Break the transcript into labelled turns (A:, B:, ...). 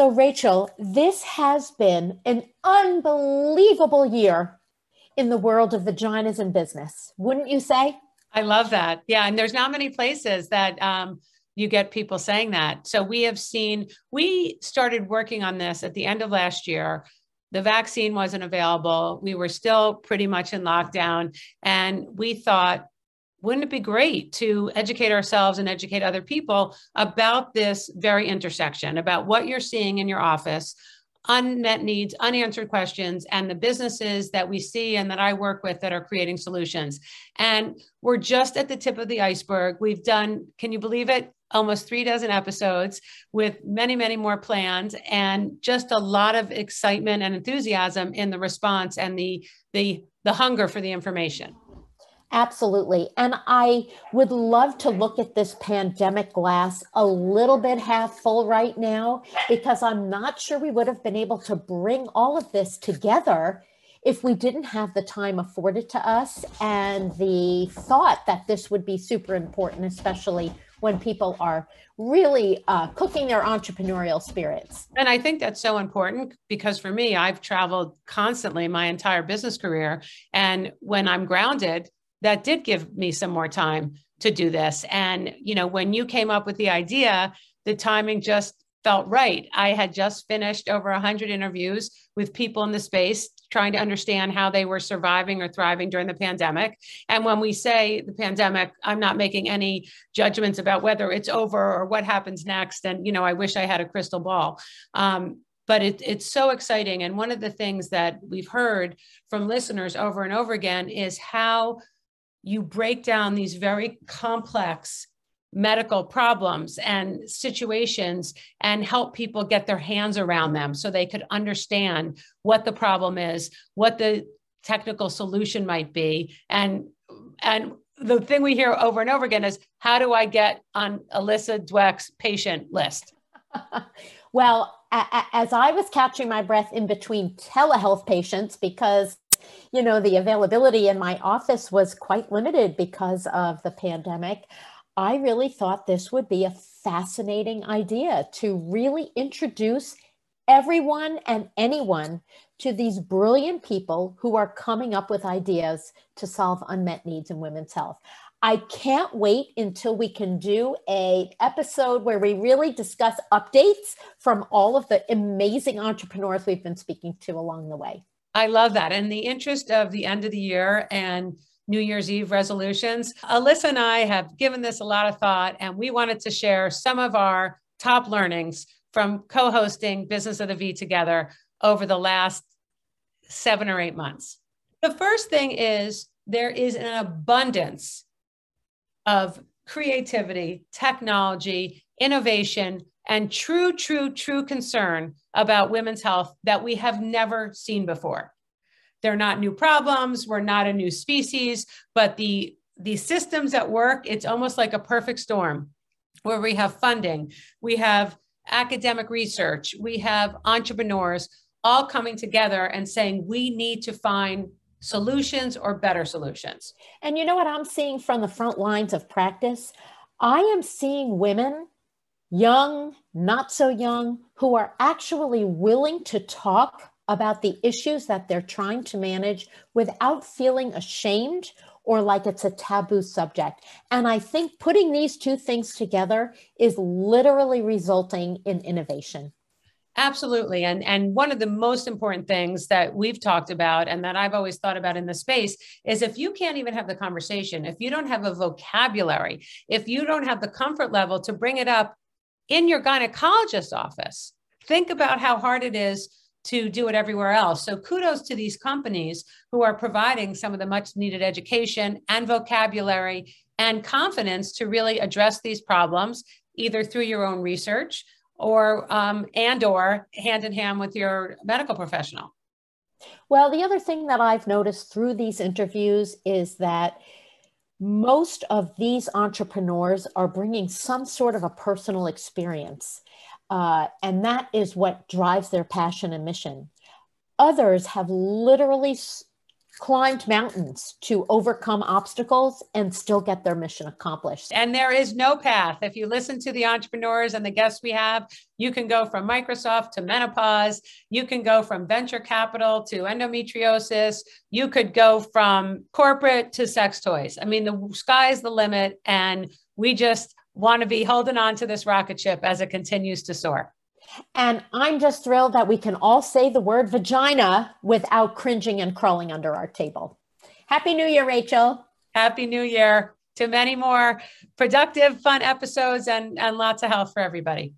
A: So, Rachel, this has been an unbelievable year in the world of vaginas and business, wouldn't you say?
B: I love that. Yeah. And there's not many places that um, you get people saying that. So, we have seen, we started working on this at the end of last year. The vaccine wasn't available. We were still pretty much in lockdown. And we thought, wouldn't it be great to educate ourselves and educate other people about this very intersection, about what you're seeing in your office, unmet needs, unanswered questions, and the businesses that we see and that I work with that are creating solutions. And we're just at the tip of the iceberg. We've done, can you believe it? Almost three dozen episodes with many, many more plans, and just a lot of excitement and enthusiasm in the response and the the the hunger for the information.
A: Absolutely. And I would love to look at this pandemic glass a little bit half full right now, because I'm not sure we would have been able to bring all of this together if we didn't have the time afforded to us and the thought that this would be super important, especially when people are really uh, cooking their entrepreneurial spirits.
B: And I think that's so important because for me, I've traveled constantly my entire business career. And when I'm grounded, that did give me some more time to do this. And, you know, when you came up with the idea, the timing just felt right. I had just finished over 100 interviews with people in the space trying to understand how they were surviving or thriving during the pandemic. And when we say the pandemic, I'm not making any judgments about whether it's over or what happens next. And, you know, I wish I had a crystal ball. Um, but it, it's so exciting. And one of the things that we've heard from listeners over and over again is how you break down these very complex medical problems and situations and help people get their hands around them so they could understand what the problem is what the technical solution might be. And and the thing we hear over and over again is how do i get on alyssa dweck's patient list?
A: Well as i was catching my breath in between telehealth patients because you know, the availability in my office was quite limited because of the pandemic. I really thought this would be a fascinating idea to really introduce everyone and anyone to these brilliant people who are coming up with ideas to solve unmet needs in women's health. I can't wait until we can do a episode where we really discuss updates from all of the amazing entrepreneurs we've been speaking to along the way.
B: I love that. In the interest of the end of the year and New Year's Eve resolutions, Alyssa and I have given this a lot of thought, and we wanted to share some of our top learnings from co hosting Business of the V together over the last seven or eight months. The first thing is there is an abundance of creativity, technology, innovation, and true, true, true concern about women's health that we have never seen before. They're not new problems, we're not a new species, but the the systems at work, it's almost like a perfect storm where we have funding, we have academic research, we have entrepreneurs all coming together and saying we need to find solutions or better solutions.
A: And you know what I'm seeing from the front lines of practice? I am seeing women young, not so young, who are actually willing to talk about the issues that they're trying to manage without feeling ashamed or like it's a taboo subject. And I think putting these two things together is literally resulting in innovation.
B: Absolutely. And, and one of the most important things that we've talked about and that I've always thought about in the space is if you can't even have the conversation, if you don't have a vocabulary, if you don't have the comfort level to bring it up in your gynecologist's office. Think about how hard it is to do it everywhere else. So kudos to these companies who are providing some of the much needed education and vocabulary and confidence to really address these problems, either through your own research or um, and or hand in hand with your medical professional.
A: Well, the other thing that I've noticed through these interviews is that most of these entrepreneurs are bringing some sort of a personal experience. Uh, and that is what drives their passion and mission. Others have literally climbed mountains to overcome obstacles and still get their mission accomplished.
B: And there is no path. If you listen to the entrepreneurs and the guests we have, you can go from Microsoft to menopause. You can go from venture capital to endometriosis. You could go from corporate to sex toys. I mean, the sky's the limit. And we just want to be holding on to this rocket ship as it continues to soar.
A: And I'm just thrilled that we can all say the word vagina without cringing and crawling under our table. Happy New Year, Rachel.
B: Happy New Year to many more productive, fun episodes and, and lots of health for everybody.